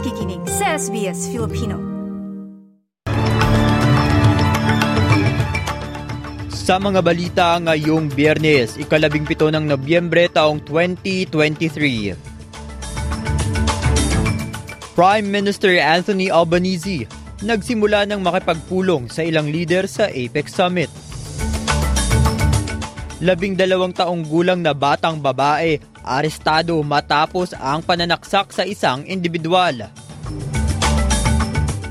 nakikinig sa SBS Filipino. Sa mga balita ngayong biyernes, ikalabing pito ng Nobyembre taong 2023. Prime Minister Anthony Albanese nagsimula ng makipagpulong sa ilang leader sa APEC Summit. Labing dalawang taong gulang na batang babae arestado matapos ang pananaksak sa isang individual.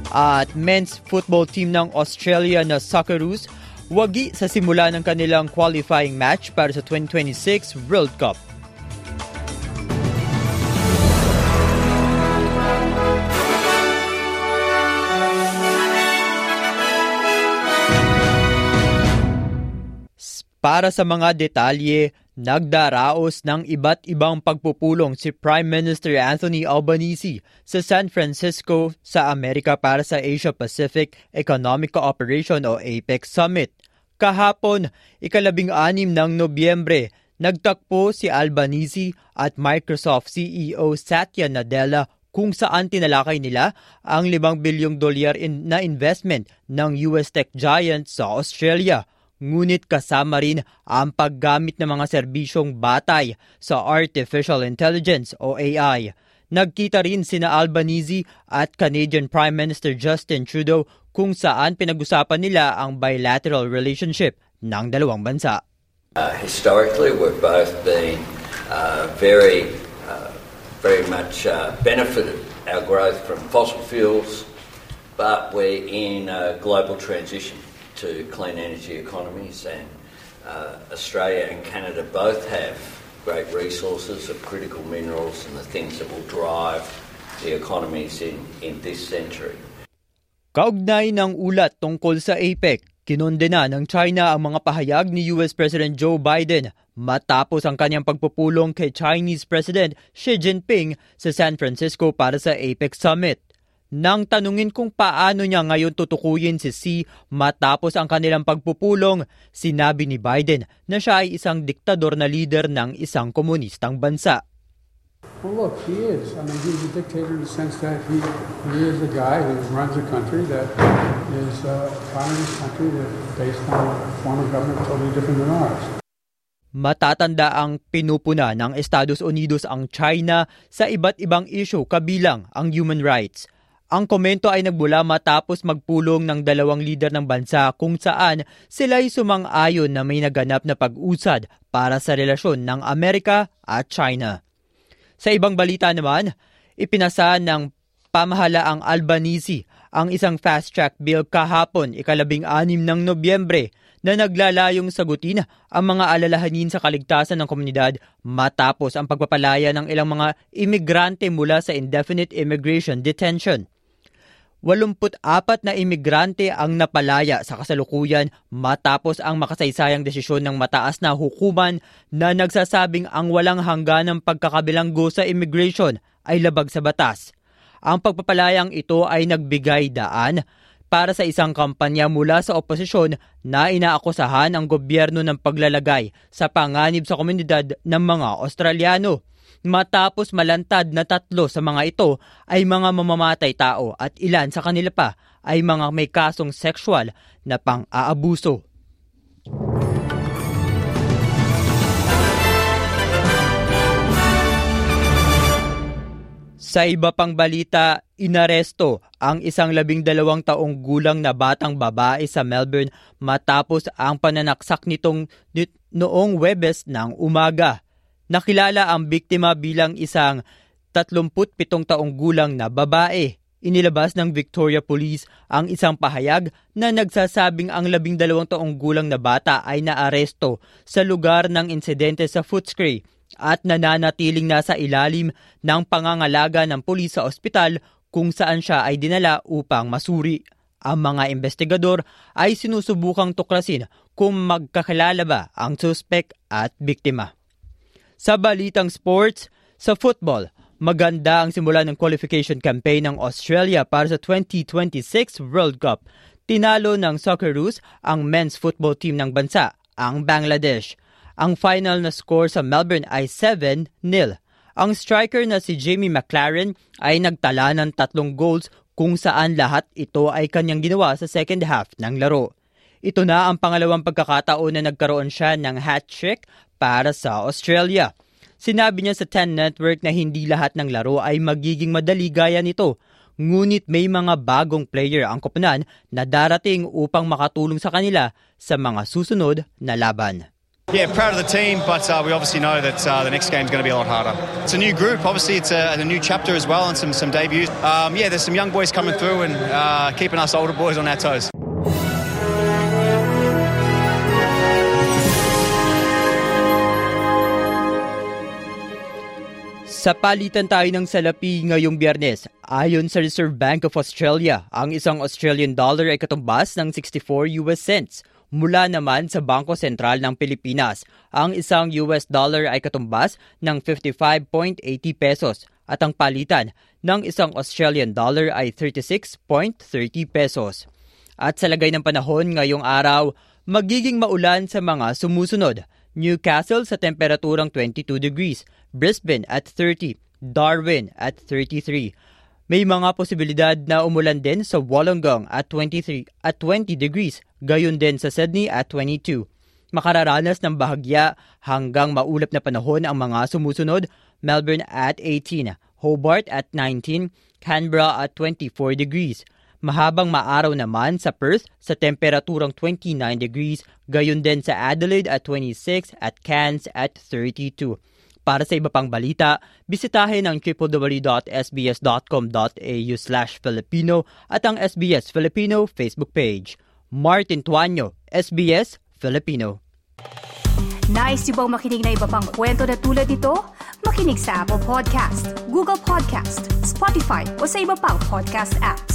At men's football team ng Australia na Socceroos wagi sa simula ng kanilang qualifying match para sa 2026 World Cup. Para sa mga detalye, nagdaraos ng iba't ibang pagpupulong si Prime Minister Anthony Albanese sa San Francisco sa Amerika para sa Asia-Pacific Economic Cooperation o APEC Summit. Kahapon, ikalabing anim ng Nobyembre, nagtakpo si Albanese at Microsoft CEO Satya Nadella kung saan tinalakay nila ang 5 bilyong dolyar in, na investment ng US tech giant sa Australia – ngunit kasama rin ang paggamit ng mga serbisyong batay sa Artificial Intelligence o AI. Nagkita rin sina Albanese at Canadian Prime Minister Justin Trudeau kung saan pinag-usapan nila ang bilateral relationship ng dalawang bansa. Uh, historically, we've both been uh, very, uh, very much uh, benefited our growth from fossil fuels, but we're in a global transition to clean energy economies, and uh, Australia and Canada both have great resources of critical minerals and the things that will drive the economies in, in this century. Kaugnay ng ulat tungkol sa APEC, kinondena ng China ang mga pahayag ni US President Joe Biden matapos ang kanyang pagpupulong kay Chinese President Xi Jinping sa San Francisco para sa APEC Summit. Nang tanungin kung paano niya ngayon tutukuyin si Xi matapos ang kanilang pagpupulong, sinabi ni Biden na siya ay isang diktador na leader ng isang komunistang bansa. Well, look, he is. I mean, he's a dictator in the sense that he, he is a guy who runs a country that is a communist country that based on a form of government totally different than ours. Matatanda ang pinupuna ng Estados Unidos ang China sa iba't ibang issue kabilang ang human rights – ang komento ay nagbula matapos magpulong ng dalawang lider ng bansa kung saan sila ay sumang-ayon na may naganap na pag-usad para sa relasyon ng Amerika at China. Sa ibang balita naman, ipinasa ng pamahalaang Albanese ang isang fast-track bill kahapon ikalabing anim ng Nobyembre na naglalayong sagutin ang mga alalahanin sa kaligtasan ng komunidad matapos ang pagpapalaya ng ilang mga imigrante mula sa indefinite immigration detention. 84 na imigrante ang napalaya sa kasalukuyan matapos ang makasaysayang desisyon ng mataas na hukuman na nagsasabing ang walang hangganang pagkakabilanggo sa immigration ay labag sa batas. Ang pagpapalayang ito ay nagbigay daan para sa isang kampanya mula sa oposisyon na inaakusahan ang gobyerno ng paglalagay sa panganib sa komunidad ng mga Australiano matapos malantad na tatlo sa mga ito ay mga mamamatay tao at ilan sa kanila pa ay mga may kasong sexual na pang-aabuso. Sa iba pang balita, inaresto ang isang labing dalawang taong gulang na batang babae sa Melbourne matapos ang pananaksak nitong noong Webes ng umaga. Nakilala ang biktima bilang isang 37 taong gulang na babae. Inilabas ng Victoria Police ang isang pahayag na nagsasabing ang 12 taong gulang na bata ay naaresto sa lugar ng insidente sa Footscray at nananatiling nasa ilalim ng pangangalaga ng pulis sa ospital kung saan siya ay dinala upang masuri. Ang mga investigador ay sinusubukang tuklasin kung magkakilala ba ang suspect at biktima. Sa balitang sports, sa football, maganda ang simula ng qualification campaign ng Australia para sa 2026 World Cup. Tinalo ng Socceroos ang men's football team ng bansa, ang Bangladesh. Ang final na score sa Melbourne ay 7-0. Ang striker na si Jamie McLaren ay nagtala ng tatlong goals kung saan lahat ito ay kanyang ginawa sa second half ng laro. Ito na ang pangalawang pagkakataon na nagkaroon siya ng hat-trick para sa Australia. Sinabi niya sa 10 Network na hindi lahat ng laro ay magiging madali gaya nito. Ngunit may mga bagong player ang koponan na darating upang makatulong sa kanila sa mga susunod na laban. Yeah, proud of the team, but uh, we obviously know that uh, the next game is going to be a lot harder. It's a new group, obviously, it's a, a new chapter as well, and some, some debuts. Um, yeah, there's some young boys coming through and uh, keeping us older boys on our toes. Sa palitan tayo ng salapi ngayong biyernes, ayon sa Reserve Bank of Australia, ang isang Australian dollar ay katumbas ng 64 US cents. Mula naman sa Bangko Sentral ng Pilipinas, ang isang US dollar ay katumbas ng 55.80 pesos at ang palitan ng isang Australian dollar ay 36.30 pesos. At sa lagay ng panahon ngayong araw, magiging maulan sa mga sumusunod. Newcastle sa temperaturang 22 degrees, Brisbane at 30, Darwin at 33. May mga posibilidad na umulan din sa Wollongong at 23 at 20 degrees, gayon din sa Sydney at 22. Makararanas ng bahagya hanggang maulap na panahon ang mga sumusunod, Melbourne at 18, Hobart at 19, Canberra at 24 degrees. Mahabang maaraw naman sa Perth sa temperaturang 29 degrees, gayon din sa Adelaide at 26 at Cairns at 32. Para sa iba pang balita, bisitahin ang www.sbs.com.au slash Filipino at ang SBS Filipino Facebook page. Martin Tuanyo, SBS Filipino. Nice yung bang makinig na iba pang kwento na tulad ito? Makinig sa Apple Podcast, Google Podcast, Spotify o sa iba pang podcast app.